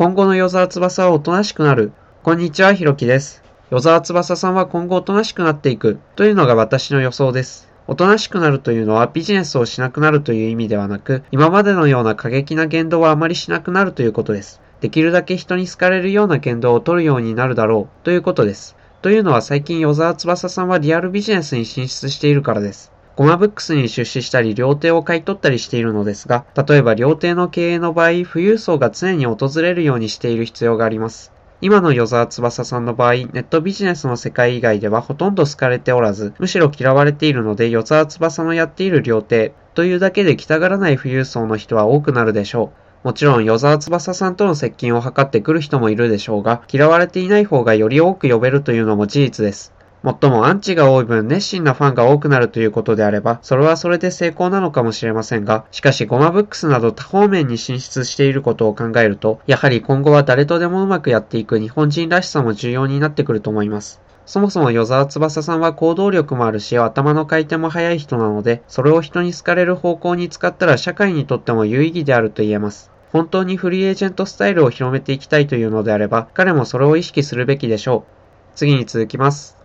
今後の与沢翼はおとなしくなる。こんにちは、ひろきです。与沢翼さんは今後おとなしくなっていくというのが私の予想です。おとなしくなるというのはビジネスをしなくなるという意味ではなく、今までのような過激な言動はあまりしなくなるということです。できるだけ人に好かれるような言動を取るようになるだろうということです。というのは最近与沢翼さんはリアルビジネスに進出しているからです。ゴマブックスに出資したり、料亭を買い取ったりしているのですが、例えば料亭の経営の場合、富裕層が常に訪れるようにしている必要があります。今の与沢翼さんの場合、ネットビジネスの世界以外ではほとんど好かれておらず、むしろ嫌われているので、与沢翼のやっている料亭というだけで来たがらない富裕層の人は多くなるでしょう。もちろん、与沢翼さんとの接近を図ってくる人もいるでしょうが、嫌われていない方がより多く呼べるというのも事実です。もっともアンチが多い分熱心なファンが多くなるということであれば、それはそれで成功なのかもしれませんが、しかしゴマブックスなど多方面に進出していることを考えると、やはり今後は誰とでもうまくやっていく日本人らしさも重要になってくると思います。そもそも与沢翼さんは行動力もあるし、頭の回転も速い人なので、それを人に好かれる方向に使ったら社会にとっても有意義であると言えます。本当にフリーエージェントスタイルを広めていきたいというのであれば、彼もそれを意識するべきでしょう。次に続きます。